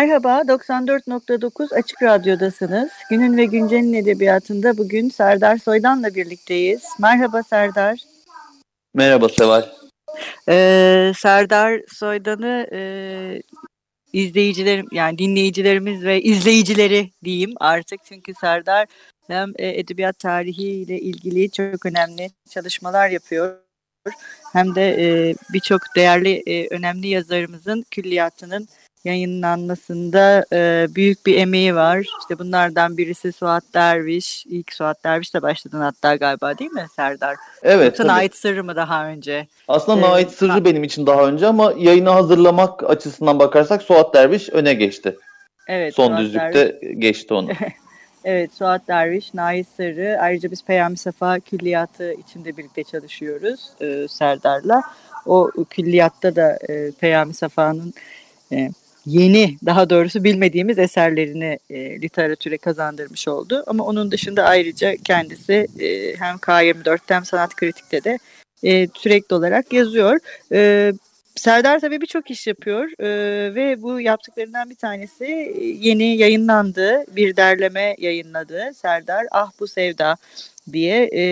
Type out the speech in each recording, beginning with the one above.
Merhaba, 94.9 Açık Radyo'dasınız. Günün ve Güncel'in edebiyatında bugün Serdar Soydan'la birlikteyiz. Merhaba Serdar. Merhaba Seval. Ee, Serdar Soydan'ı e, izleyicilerim yani dinleyicilerimiz ve izleyicileri diyeyim artık çünkü Serdar hem e, edebiyat tarihi ile ilgili çok önemli çalışmalar yapıyor hem de e, birçok değerli e, önemli yazarımızın külliyatının yayınlanmasında e, büyük bir emeği var. İşte bunlardan birisi Suat Derviş. İlk Suat Derviş'le başladın hatta galiba değil mi Serdar? Evet. Sana ait sırrı mı daha önce? Aslında ee, ait sırrı ha. benim için daha önce ama yayını hazırlamak açısından bakarsak Suat Derviş öne geçti. Evet. Son Suat düzlükte Derviş. geçti onu. evet Suat Derviş, Nait Sırrı. Ayrıca biz Peyami Safa külliyatı içinde birlikte çalışıyoruz e, Serdar'la. O külliyatta da e, Peyami Safa'nın e, yeni daha doğrusu bilmediğimiz eserlerini e, literatüre kazandırmış oldu. Ama onun dışında ayrıca kendisi e, hem K24'te hem Sanat Kritik'te de e, sürekli olarak yazıyor. E, Serdar tabii birçok iş yapıyor e, ve bu yaptıklarından bir tanesi e, yeni yayınlandı, bir derleme yayınladı Serdar Ah Bu Sevda diye e,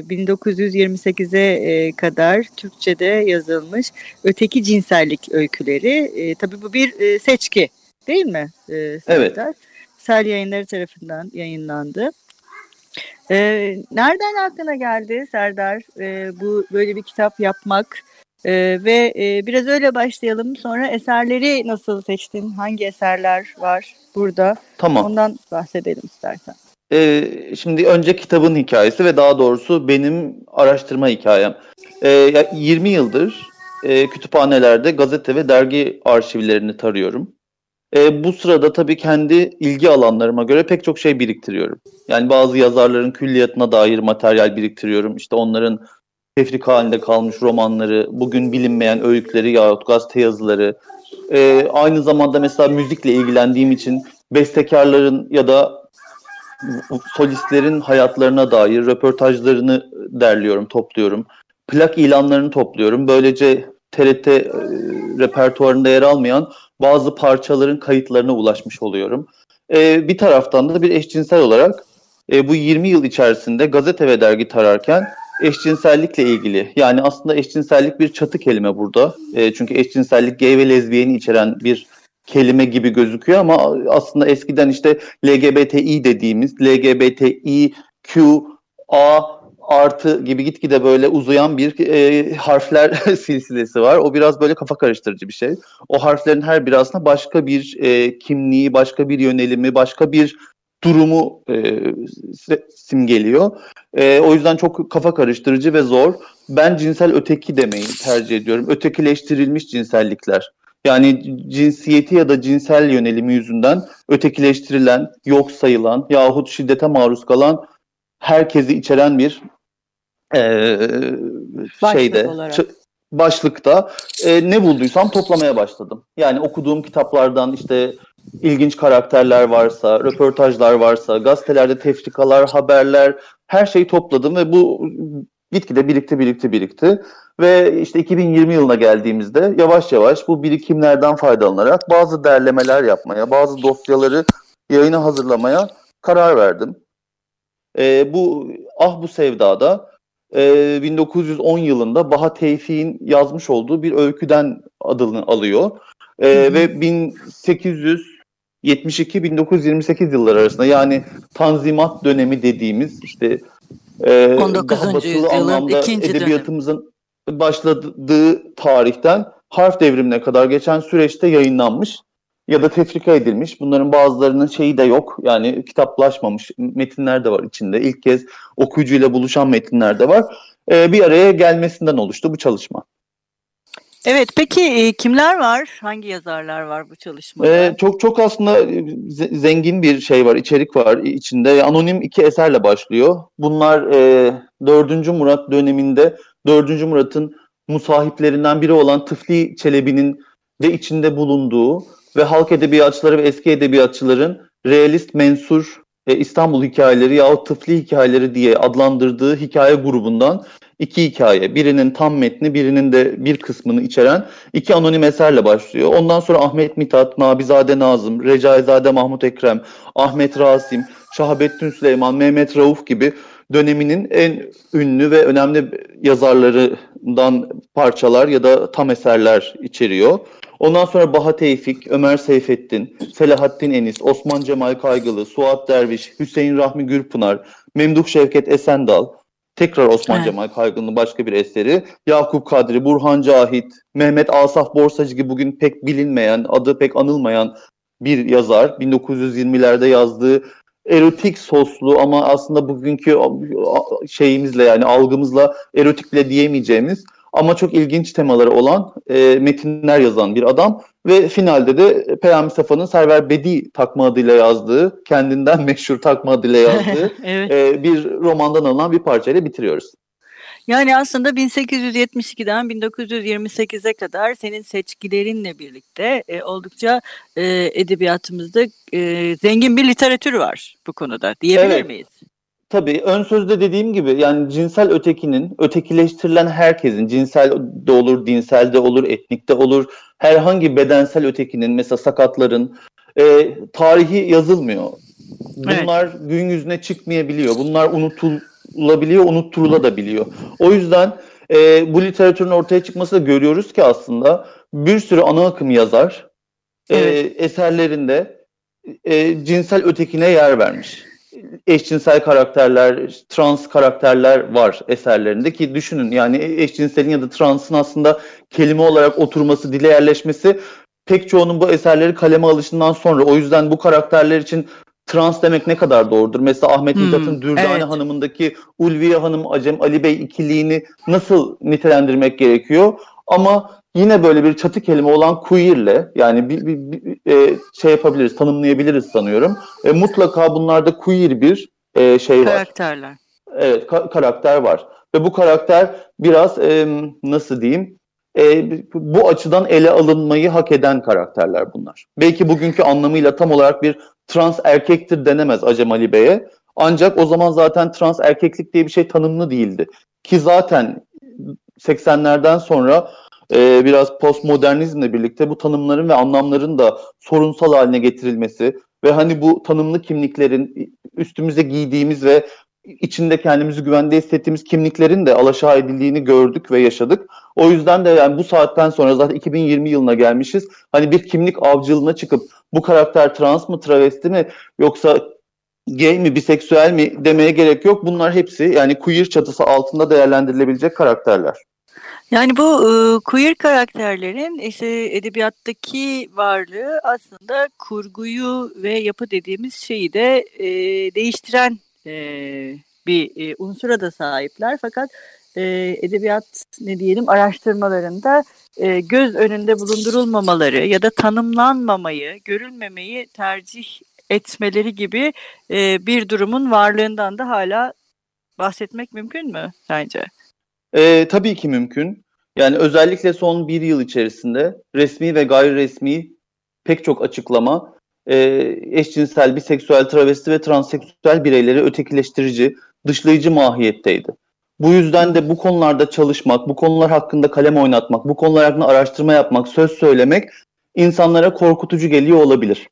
1928'e e, kadar Türkçe'de yazılmış öteki cinsellik öyküleri. E, tabii bu bir e, seçki değil mi? E, evet. Sel yayınları tarafından yayınlandı. E, nereden aklına geldi Serdar e, bu böyle bir kitap yapmak? Ee, ve e, biraz öyle başlayalım. Sonra eserleri nasıl seçtin? Hangi eserler var burada? Tamam. Ondan bahsedelim istersen. Ee, şimdi önce kitabın hikayesi ve daha doğrusu benim araştırma hikayem. Ee, 20 yıldır e, kütüphanelerde gazete ve dergi arşivlerini tarıyorum. E, bu sırada tabii kendi ilgi alanlarıma göre pek çok şey biriktiriyorum. Yani bazı yazarların külliyatına dair materyal biriktiriyorum. İşte onların tefrik halinde kalmış romanları, bugün bilinmeyen öyküleri yahut gazete yazıları. E, aynı zamanda mesela müzikle ilgilendiğim için bestekarların ya da solistlerin hayatlarına dair röportajlarını derliyorum, topluyorum. Plak ilanlarını topluyorum. Böylece TRT e, repertuarında yer almayan bazı parçaların kayıtlarına ulaşmış oluyorum. E, bir taraftan da bir eşcinsel olarak e, bu 20 yıl içerisinde gazete ve dergi tararken eşcinsellikle ilgili yani aslında eşcinsellik bir çatı kelime burada. E, çünkü eşcinsellik gay ve lezbiyeni içeren bir kelime gibi gözüküyor ama aslında eskiden işte LGBTİ dediğimiz LGBTİQ A artı gibi gitgide böyle uzayan bir e, harfler silsilesi var. O biraz böyle kafa karıştırıcı bir şey. O harflerin her biri aslında başka bir e, kimliği, başka bir yönelimi, başka bir durumu e, simgeliyor. E, o yüzden çok kafa karıştırıcı ve zor. Ben cinsel öteki demeyi tercih ediyorum. Ötekileştirilmiş cinsellikler. Yani cinsiyeti ya da cinsel yönelimi yüzünden ötekileştirilen, yok sayılan yahut şiddete maruz kalan herkesi içeren bir e, şeyde başlıkta e, ne bulduysam toplamaya başladım. Yani okuduğum kitaplardan işte ilginç karakterler varsa, röportajlar varsa, gazetelerde tefrikalar, haberler her şeyi topladım ve bu gitgide birikti birikti birikti. Ve işte 2020 yılına geldiğimizde yavaş yavaş bu birikimlerden faydalanarak bazı derlemeler yapmaya, bazı dosyaları yayına hazırlamaya karar verdim. E, bu Ah Bu Sevda'da e, 1910 yılında Baha Tevfik'in yazmış olduğu bir öyküden adını alıyor. E, ve 1872-1928 yılları arasında yani Tanzimat dönemi dediğimiz işte e, 19. yüzyılın ikinci edebiyatımızın dönemi başladığı tarihten harf devrimine kadar geçen süreçte yayınlanmış ya da tefrika edilmiş. Bunların bazılarının şeyi de yok. Yani kitaplaşmamış metinler de var içinde. İlk kez okuyucuyla buluşan metinler de var. E, bir araya gelmesinden oluştu bu çalışma. Evet peki e, kimler var? Hangi yazarlar var bu çalışmada? Ee, çok çok aslında zengin bir şey var, içerik var içinde. Anonim iki eserle başlıyor. Bunlar e, 4. Murat döneminde 4. Murat'ın musahiplerinden biri olan Tıfli Çelebi'nin de içinde bulunduğu ve halk edebiyatçıları ve eski edebiyatçıların realist mensur e, İstanbul hikayeleri yahut Tıfli hikayeleri diye adlandırdığı hikaye grubundan iki hikaye. Birinin tam metni, birinin de bir kısmını içeren iki anonim eserle başlıyor. Ondan sonra Ahmet Mithat, Nabizade Nazım, Recaizade Mahmut Ekrem, Ahmet Rasim, Şahabettin Süleyman, Mehmet Rauf gibi döneminin en ünlü ve önemli yazarlarından parçalar ya da tam eserler içeriyor. Ondan sonra Baha Tevfik, Ömer Seyfettin, Selahattin Enis, Osman Cemal Kaygılı, Suat Derviş, Hüseyin Rahmi Gürpınar, Memduh Şevket Esendal, tekrar Osman evet. Cemal Kaygılı'nın başka bir eseri, Yakup Kadri, Burhan Cahit, Mehmet Asaf Borsacı gibi bugün pek bilinmeyen, adı pek anılmayan bir yazar. 1920'lerde yazdığı erotik soslu ama aslında bugünkü şeyimizle yani algımızla erotik bile diyemeyeceğimiz ama çok ilginç temaları olan e, metinler yazan bir adam ve finalde de Peyami Safa'nın Server Bedi takma adıyla yazdığı, kendinden meşhur takma adıyla yazdığı evet. e, bir romandan alınan bir parçayla bitiriyoruz. Yani aslında 1872'den 1928'e kadar senin seçkilerinle birlikte e, oldukça e, edebiyatımızda e, zengin bir literatür var bu konuda diyebilir evet. miyiz? Tabii ön sözde dediğim gibi yani cinsel ötekinin, ötekileştirilen herkesin, cinsel de olur, dinsel de olur, etnik de olur, herhangi bedensel ötekinin mesela sakatların e, tarihi yazılmıyor. Bunlar evet. gün yüzüne çıkmayabiliyor. Bunlar unutulabiliyor, unutturulabiliyor. O yüzden e, bu literatürün ortaya çıkması da görüyoruz ki aslında bir sürü ana akım yazar e, evet. e, eserlerinde e, cinsel ötekine yer vermiş eşcinsel karakterler, trans karakterler var eserlerinde ki düşünün yani eşcinselin ya da transın aslında kelime olarak oturması, dile yerleşmesi pek çoğunun bu eserleri kaleme alışından sonra o yüzden bu karakterler için trans demek ne kadar doğrudur? Mesela Ahmet hmm, Mithat'ın Dürdane evet. Hanım'ındaki Ulviye Hanım Acem Ali Bey ikiliğini nasıl nitelendirmek gerekiyor? Ama yine böyle bir çatı kelime olan queer'le yani bir, bir, bir e, şey yapabiliriz, tanımlayabiliriz sanıyorum. E, mutlaka bunlarda queer bir e, şey var. Karakterler. Evet, ka- karakter var. Ve bu karakter biraz e, nasıl diyeyim? E, bu açıdan ele alınmayı hak eden karakterler bunlar. Belki bugünkü anlamıyla tam olarak bir trans erkektir denemez Acem Ali Bey'e. Ancak o zaman zaten trans erkeklik diye bir şey tanımlı değildi. Ki zaten 80'lerden sonra e, biraz postmodernizmle birlikte bu tanımların ve anlamların da sorunsal haline getirilmesi ve hani bu tanımlı kimliklerin üstümüze giydiğimiz ve içinde kendimizi güvende hissettiğimiz kimliklerin de alaşağı edildiğini gördük ve yaşadık. O yüzden de yani bu saatten sonra zaten 2020 yılına gelmişiz. Hani bir kimlik avcılığına çıkıp bu karakter trans mı, travesti mi yoksa gay mi, biseksüel mi demeye gerek yok. Bunlar hepsi yani queer çatısı altında değerlendirilebilecek karakterler. Yani bu e, queer karakterlerin işte edebiyattaki varlığı aslında kurguyu ve yapı dediğimiz şeyi de e, değiştiren e, bir e, unsura da sahipler. Fakat e, edebiyat ne diyelim araştırmalarında e, göz önünde bulundurulmamaları ya da tanımlanmamayı, görülmemeyi tercih etmeleri gibi e, bir durumun varlığından da hala bahsetmek mümkün mü sence? E, tabii ki mümkün. Yani özellikle son bir yıl içerisinde resmi ve gayri resmi pek çok açıklama e, eşcinsel, biseksüel, travesti ve transseksüel bireyleri ötekileştirici, dışlayıcı mahiyetteydi. Bu yüzden de bu konularda çalışmak, bu konular hakkında kalem oynatmak, bu konular hakkında araştırma yapmak, söz söylemek insanlara korkutucu geliyor olabilir.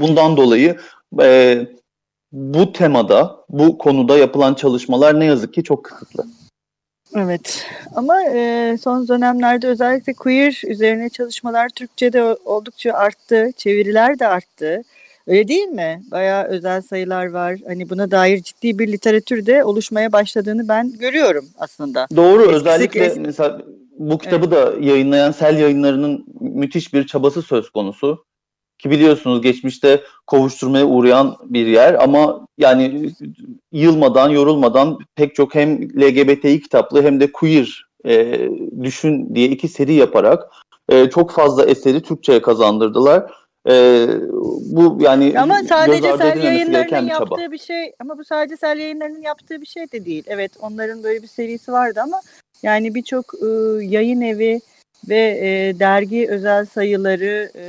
Bundan dolayı e, bu temada, bu konuda yapılan çalışmalar ne yazık ki çok kısıtlı. Evet ama e, son dönemlerde özellikle queer üzerine çalışmalar Türkçe'de oldukça arttı, çeviriler de arttı. Öyle değil mi? Bayağı özel sayılar var. Hani buna dair ciddi bir literatür de oluşmaya başladığını ben görüyorum aslında. Doğru Eskisi özellikle kes... mesela bu kitabı evet. da yayınlayan Sel yayınlarının müthiş bir çabası söz konusu. Ki biliyorsunuz geçmişte kovuşturmaya uğrayan bir yer ama yani yılmadan, yorulmadan pek çok hem LGBTİ kitaplı hem de queer e, düşün diye iki seri yaparak e, çok fazla eseri Türkçe'ye kazandırdılar. E, bu yani ama sadece Sel yayınlarının yaptığı çaba. bir şey ama bu sadece Sel yayınlarının yaptığı bir şey de değil. Evet onların böyle bir serisi vardı ama yani birçok e, yayın evi ve e, dergi özel sayıları e,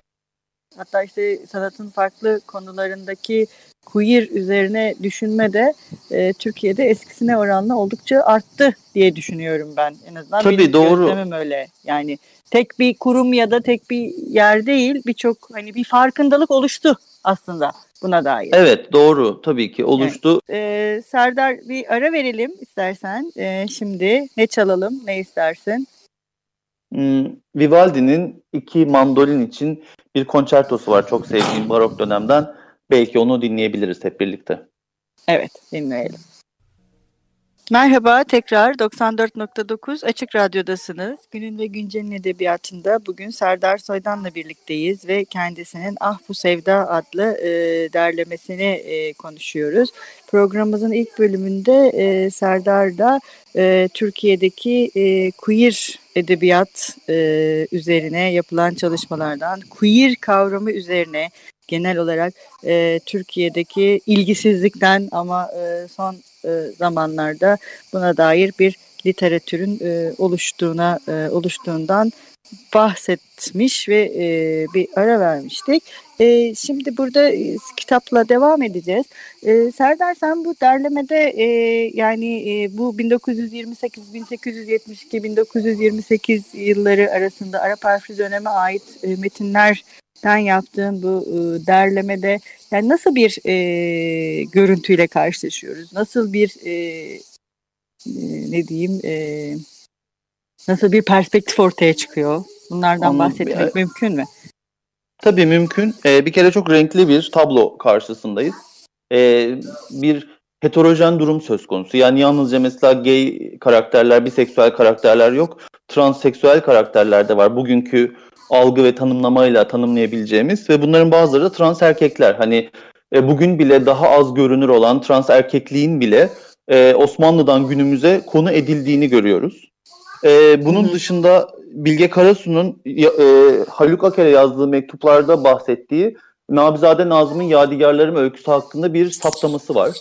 hatta işte sanatın farklı konularındaki queer üzerine düşünme de e, Türkiye'de eskisine oranla oldukça arttı diye düşünüyorum ben. En azından Tabii benim doğru. öyle. Yani tek bir kurum ya da tek bir yer değil birçok hani bir farkındalık oluştu aslında buna dair. Evet doğru tabii ki oluştu. Evet. Ee, Serdar bir ara verelim istersen. Ee, şimdi ne çalalım ne istersin? Hmm, Vivaldi'nin iki mandolin için bir konçertosu var çok sevdiğim barok dönemden. Belki onu dinleyebiliriz hep birlikte. Evet dinleyelim. Merhaba tekrar 94.9 Açık Radyo'dasınız. Günün ve Güncel'in edebiyatında bugün Serdar Soydan'la birlikteyiz ve kendisinin Ah Bu Sevda adlı e, derlemesini e, konuşuyoruz. Programımızın ilk bölümünde e, Serdar'da e, Türkiye'deki e, queer edebiyat e, üzerine yapılan çalışmalardan, queer kavramı üzerine genel olarak e, Türkiye'deki ilgisizlikten ama e, son e, zamanlarda buna dair bir literatürün e, oluştuğuna e, oluştuğundan bahsetmiş ve e, bir ara vermiştik. E, şimdi burada e, kitapla devam edeceğiz. E, Serdar sen bu derlemede e, yani e, bu 1928, 1872, 1928 yılları arasında Arap harfli döneme ait e, metinlerden yaptığın bu e, derlemede yani nasıl bir e, görüntüyle karşılaşıyoruz? Nasıl bir e, e, ne diyeyim e, nasıl bir perspektif ortaya çıkıyor? Bunlardan Anladım. bahsetmek ya, mümkün mü? Tabii mümkün. Ee, bir kere çok renkli bir tablo karşısındayız. Ee, bir heterojen durum söz konusu. Yani yalnızca mesela gay karakterler, biseksüel karakterler yok. Transseksüel karakterler de var. Bugünkü algı ve tanımlamayla tanımlayabileceğimiz ve bunların bazıları da trans erkekler. Hani e, bugün bile daha az görünür olan trans erkekliğin bile e, Osmanlı'dan günümüze konu edildiğini görüyoruz. E, bunun Hı-hı. dışında Bilge Karasu'nun e, Haluk Aker'e yazdığı mektuplarda bahsettiği Nabizade Nazım'ın Yadigarlarım öyküsü hakkında bir saptaması var.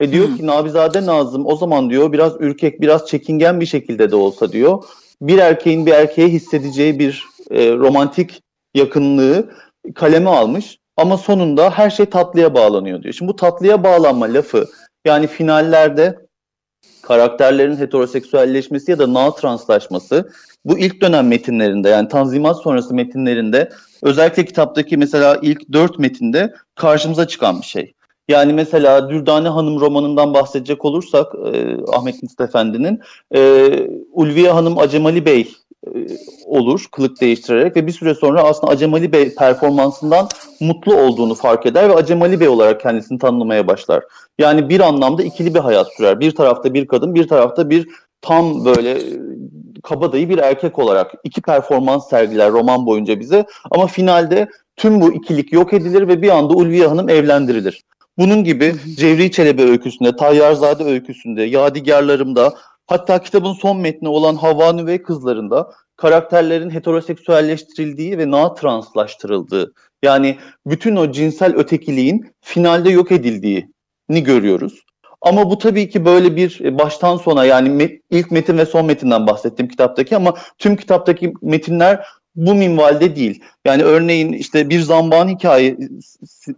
Ve diyor Hı. ki Nabizade Nazım o zaman diyor biraz ürkek, biraz çekingen bir şekilde de olsa diyor bir erkeğin bir erkeğe hissedeceği bir e, romantik yakınlığı kaleme almış. Ama sonunda her şey tatlıya bağlanıyor diyor. Şimdi bu tatlıya bağlanma lafı yani finallerde karakterlerin heteroseksüelleşmesi ya da na translaşması bu ilk dönem metinlerinde yani Tanzimat sonrası metinlerinde özellikle kitaptaki mesela ilk dört metinde karşımıza çıkan bir şey. Yani mesela Dürdane Hanım romanından bahsedecek olursak e, Ahmet Nist Efendi'nin e, Ulviye Hanım Acemali Bey olur kılık değiştirerek ve bir süre sonra aslında Acemali Bey performansından mutlu olduğunu fark eder ve Acemali Bey olarak kendisini tanımlamaya başlar. Yani bir anlamda ikili bir hayat sürer. Bir tarafta bir kadın, bir tarafta bir tam böyle e, kabadayı bir erkek olarak iki performans sergiler roman boyunca bize ama finalde tüm bu ikilik yok edilir ve bir anda Ulviye Hanım evlendirilir. Bunun gibi Cevri Çelebi öyküsünde, Tayyarzade öyküsünde, Yadigarlarımda hatta kitabın son metni olan Havva ve Kızlarında karakterlerin heteroseksüelleştirildiği ve na translaştırıldığı yani bütün o cinsel ötekiliğin finalde yok edildiğini görüyoruz. Ama bu tabii ki böyle bir e, baştan sona yani met, ilk metin ve son metinden bahsettim kitaptaki ama tüm kitaptaki metinler bu minvalde değil. Yani örneğin işte bir zamban hikaye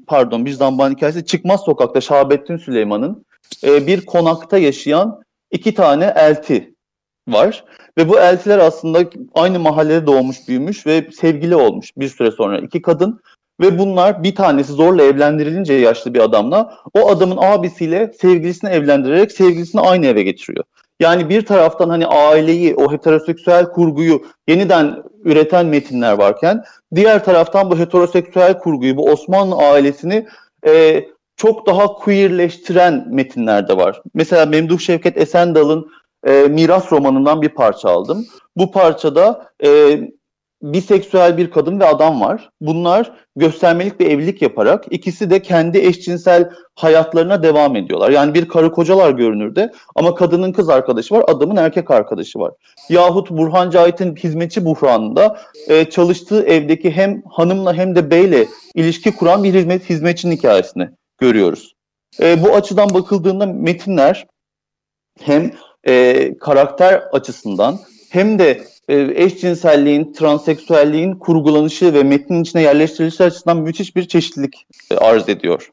pardon bir zamban hikayesi Çıkmaz Sokak'ta Şahabettin Süleyman'ın e, bir konakta yaşayan iki tane elti var. Ve bu eltiler aslında aynı mahallede doğmuş büyümüş ve sevgili olmuş bir süre sonra iki kadın. Ve bunlar bir tanesi zorla evlendirilince yaşlı bir adamla o adamın abisiyle sevgilisini evlendirerek sevgilisini aynı eve getiriyor. Yani bir taraftan hani aileyi, o heteroseksüel kurguyu yeniden üreten metinler varken diğer taraftan bu heteroseksüel kurguyu, bu Osmanlı ailesini e, çok daha queerleştiren metinler de var. Mesela Memduh Şevket Esendal'ın e, Miras romanından bir parça aldım. Bu parçada e, biseksüel bir kadın ve adam var. Bunlar göstermelik bir evlilik yaparak ikisi de kendi eşcinsel hayatlarına devam ediyorlar. Yani bir karı kocalar görünürde ama kadının kız arkadaşı var, adamın erkek arkadaşı var. Yahut Burhan Cahit'in hizmetçi buhranında e, çalıştığı evdeki hem hanımla hem de beyle ilişki kuran bir hizmet hizmetçinin hikayesini görüyoruz. E, bu açıdan bakıldığında metinler hem e, karakter açısından hem de e, eşcinselliğin, transseksüelliğin kurgulanışı ve metnin içine yerleştirilişi açısından müthiş bir çeşitlilik e, arz ediyor.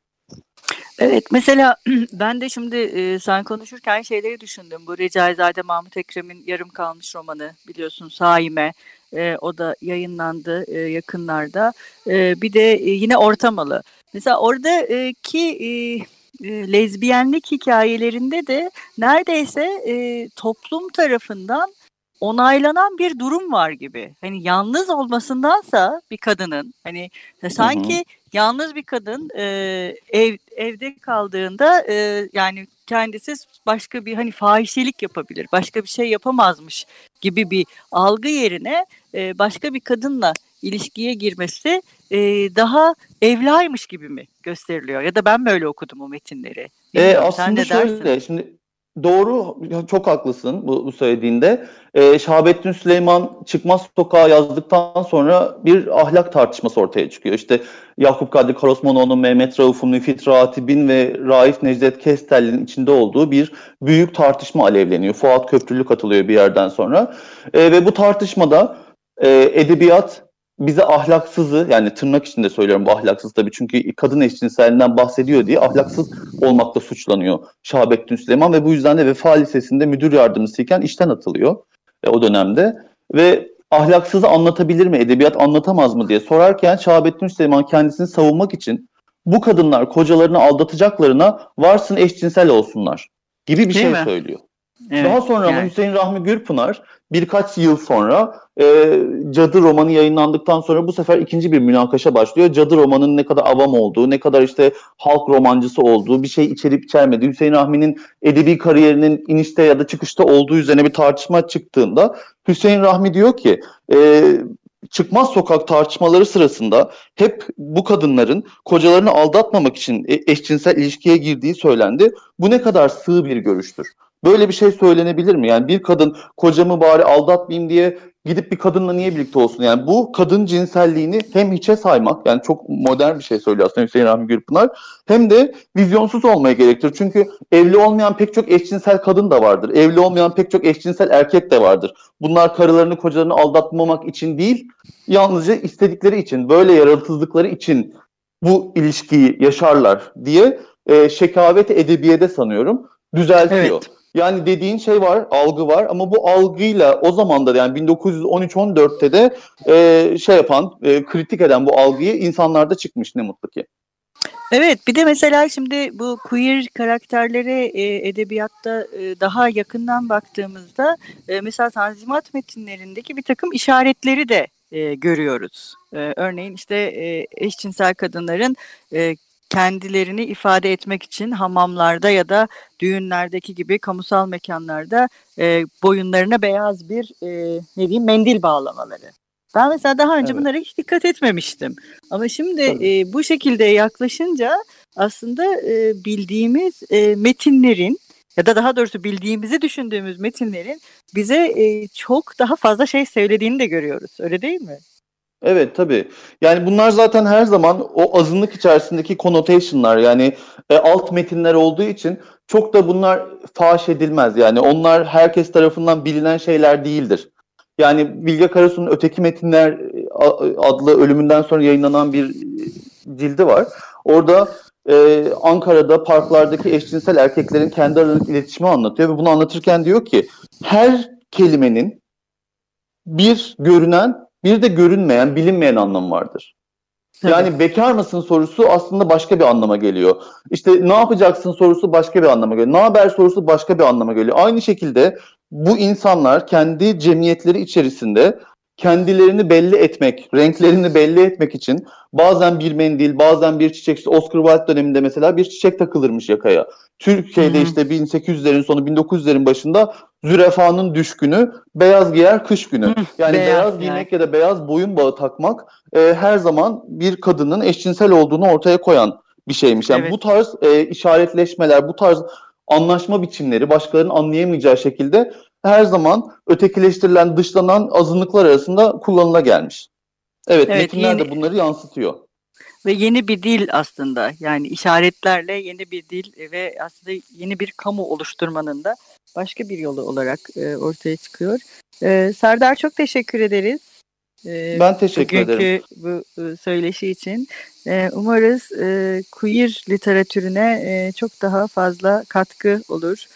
Evet mesela ben de şimdi e, sen konuşurken şeyleri düşündüm. Bu Recaizade Mahmut Ekrem'in yarım kalmış romanı biliyorsun Saime. E, o da yayınlandı e, yakınlarda. E, bir de e, yine Ortamalı. Mesela oradaki e, e, lezbiyenlik hikayelerinde de neredeyse e, toplum tarafından onaylanan bir durum var gibi. Hani yalnız olmasındansa bir kadının hani sanki hı hı. yalnız bir kadın e, ev evde kaldığında e, yani kendisi başka bir hani fahişelik yapabilir, başka bir şey yapamazmış gibi bir algı yerine e, başka bir kadınla ilişkiye girmesi e, daha evlaymış gibi mi gösteriliyor? Ya da ben mi öyle okudum o metinleri? e, aslında şöyle, şimdi Doğru, çok haklısın bu, bu söylediğinde. Ee, Şahabettin Süleyman Çıkmaz Sokağa yazdıktan sonra bir ahlak tartışması ortaya çıkıyor. İşte Yakup Kadri Karosmanoğlu'nun, Mehmet Rauf'un, Müfit Ratib'in ve Raif Necdet Kestel'in içinde olduğu bir büyük tartışma alevleniyor. Fuat Köprülü katılıyor bir yerden sonra. Ee, ve bu tartışmada e, edebiyat bize ahlaksızı yani tırnak içinde söylüyorum bu ahlaksız tabii çünkü kadın eşcinselinden bahsediyor diye ahlaksız olmakla suçlanıyor Şahabettin Süleyman ve bu yüzden de Vefa Lisesi'nde müdür yardımcısıyken işten atılıyor e, o dönemde ve ahlaksızı anlatabilir mi, edebiyat anlatamaz mı diye sorarken Şahabettin Süleyman kendisini savunmak için bu kadınlar kocalarını aldatacaklarına varsın eşcinsel olsunlar gibi bir Değil şey mi? söylüyor. Evet, Daha sonra yani. Hüseyin Rahmi Gürpınar birkaç yıl sonra e, Cadı romanı yayınlandıktan sonra bu sefer ikinci bir münakaşa başlıyor. Cadı romanın ne kadar avam olduğu, ne kadar işte halk romancısı olduğu, bir şey içerip içermediği, Hüseyin Rahmi'nin edebi kariyerinin inişte ya da çıkışta olduğu üzerine bir tartışma çıktığında Hüseyin Rahmi diyor ki e, çıkmaz sokak tartışmaları sırasında hep bu kadınların kocalarını aldatmamak için e, eşcinsel ilişkiye girdiği söylendi. Bu ne kadar sığ bir görüştür. Böyle bir şey söylenebilir mi? Yani bir kadın kocamı bari aldatmayayım diye gidip bir kadınla niye birlikte olsun? Yani bu kadın cinselliğini hem hiçe saymak yani çok modern bir şey söylüyor aslında Hüseyin Rahmi Gürpınar hem de vizyonsuz olmaya gerektir. Çünkü evli olmayan pek çok eşcinsel kadın da vardır. Evli olmayan pek çok eşcinsel erkek de vardır. Bunlar karılarını kocalarını aldatmamak için değil yalnızca istedikleri için böyle yaratıcılıkları için bu ilişkiyi yaşarlar diye e, şekavet edebiyede sanıyorum düzeltiyor. Evet. Yani dediğin şey var, algı var ama bu algıyla o zaman da yani 1913-14'te de e, şey yapan, e, kritik eden bu algıyı insanlarda çıkmış ne mutlu ki. Evet bir de mesela şimdi bu queer karakterlere e, edebiyatta e, daha yakından baktığımızda e, mesela Tanzimat metinlerindeki bir takım işaretleri de e, görüyoruz. E, örneğin işte e, eşcinsel kadınların e, kendilerini ifade etmek için hamamlarda ya da düğünlerdeki gibi kamusal mekanlarda e, boyunlarına beyaz bir e, ne diyeyim mendil bağlamaları. Ben mesela daha önce evet. bunlara hiç dikkat etmemiştim. Ama şimdi e, bu şekilde yaklaşınca aslında e, bildiğimiz e, metinlerin ya da daha doğrusu bildiğimizi düşündüğümüz metinlerin bize e, çok daha fazla şey söylediğini de görüyoruz. Öyle değil mi? Evet tabii. Yani bunlar zaten her zaman o azınlık içerisindeki connotation'lar yani e, alt metinler olduğu için çok da bunlar faş edilmez. Yani onlar herkes tarafından bilinen şeyler değildir. Yani Bilge Karasu'nun Öteki Metinler e, adlı ölümünden sonra yayınlanan bir e, cildi var. Orada e, Ankara'da parklardaki eşcinsel erkeklerin kendi aralarındaki iletişimi anlatıyor ve bunu anlatırken diyor ki her kelimenin bir görünen bir de görünmeyen, bilinmeyen anlamı vardır. Yani evet. bekar mısın sorusu aslında başka bir anlama geliyor. İşte ne yapacaksın sorusu başka bir anlama geliyor. Ne haber sorusu başka bir anlama geliyor. Aynı şekilde bu insanlar kendi cemiyetleri içerisinde kendilerini belli etmek, renklerini belli etmek için bazen bir mendil, bazen bir çiçek. İşte Oscar Wilde döneminde mesela bir çiçek takılırmış yakaya. Türkiye'de Hı-hı. işte 1800'lerin sonu 1900'lerin başında zürefanın düşkünü beyaz giyer kış günü. Hı, yani beyaz, beyaz giymek yani. ya da beyaz boyun bağı takmak e, her zaman bir kadının eşcinsel olduğunu ortaya koyan bir şeymiş. Yani evet. bu tarz e, işaretleşmeler, bu tarz anlaşma biçimleri başkalarının anlayamayacağı şekilde her zaman ötekileştirilen, dışlanan azınlıklar arasında kullanıla gelmiş. Evet, evet metinler yeni, de bunları yansıtıyor. Ve yeni bir dil aslında yani işaretlerle yeni bir dil ve aslında yeni bir kamu oluşturmanın da başka bir yolu olarak e, ortaya çıkıyor. E, Serdar çok teşekkür ederiz. E, ben teşekkür ederim. bu e, söyleşi için. E, umarız e, queer literatürüne e, çok daha fazla katkı olur.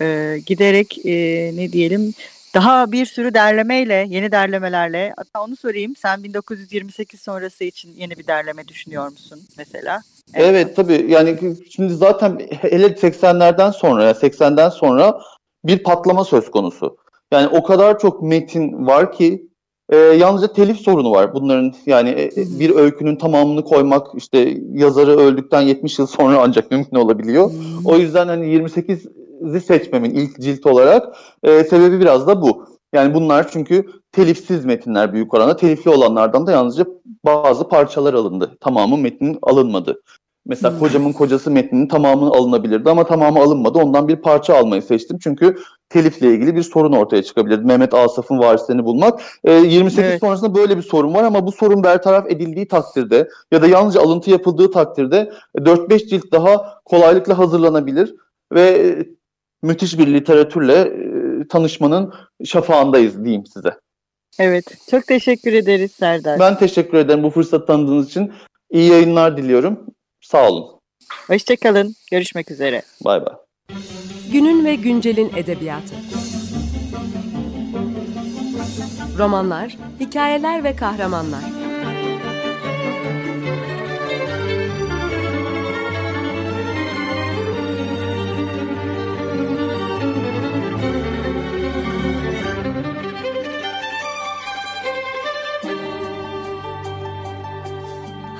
E, giderek e, ne diyelim daha bir sürü derlemeyle, yeni derlemelerle. Hatta onu sorayım. Sen 1928 sonrası için yeni bir derleme düşünüyor musun mesela? Evet, evet tabii. Yani şimdi zaten hele 80'lerden sonra, 80'den sonra bir patlama söz konusu. Yani o kadar çok metin var ki e, yalnızca telif sorunu var. Bunların yani e, bir öykünün tamamını koymak işte yazarı öldükten 70 yıl sonra ancak mümkün olabiliyor. O yüzden hani 28'i seçmemin ilk cilt olarak e, sebebi biraz da bu. Yani bunlar çünkü telifsiz metinler büyük oranda. Telifli olanlardan da yalnızca bazı parçalar alındı. Tamamı metnin alınmadı. Mesela hmm. kocamın kocası metninin tamamı alınabilirdi ama tamamı alınmadı. Ondan bir parça almayı seçtim. Çünkü telifle ilgili bir sorun ortaya çıkabilirdi. Mehmet Asaf'ın varislerini bulmak. E, ee, 28 evet. sonrasında böyle bir sorun var ama bu sorun bertaraf edildiği takdirde ya da yalnızca alıntı yapıldığı takdirde 4-5 cilt daha kolaylıkla hazırlanabilir ve müthiş bir literatürle e, tanışmanın şafağındayız diyeyim size. Evet. Çok teşekkür ederiz Serdar. Ben teşekkür ederim bu fırsat tanıdığınız için. İyi yayınlar diliyorum. Sağ olun. Hoşçakalın. Görüşmek üzere. Bay bay. Günün ve güncelin edebiyatı. Romanlar, hikayeler ve kahramanlar.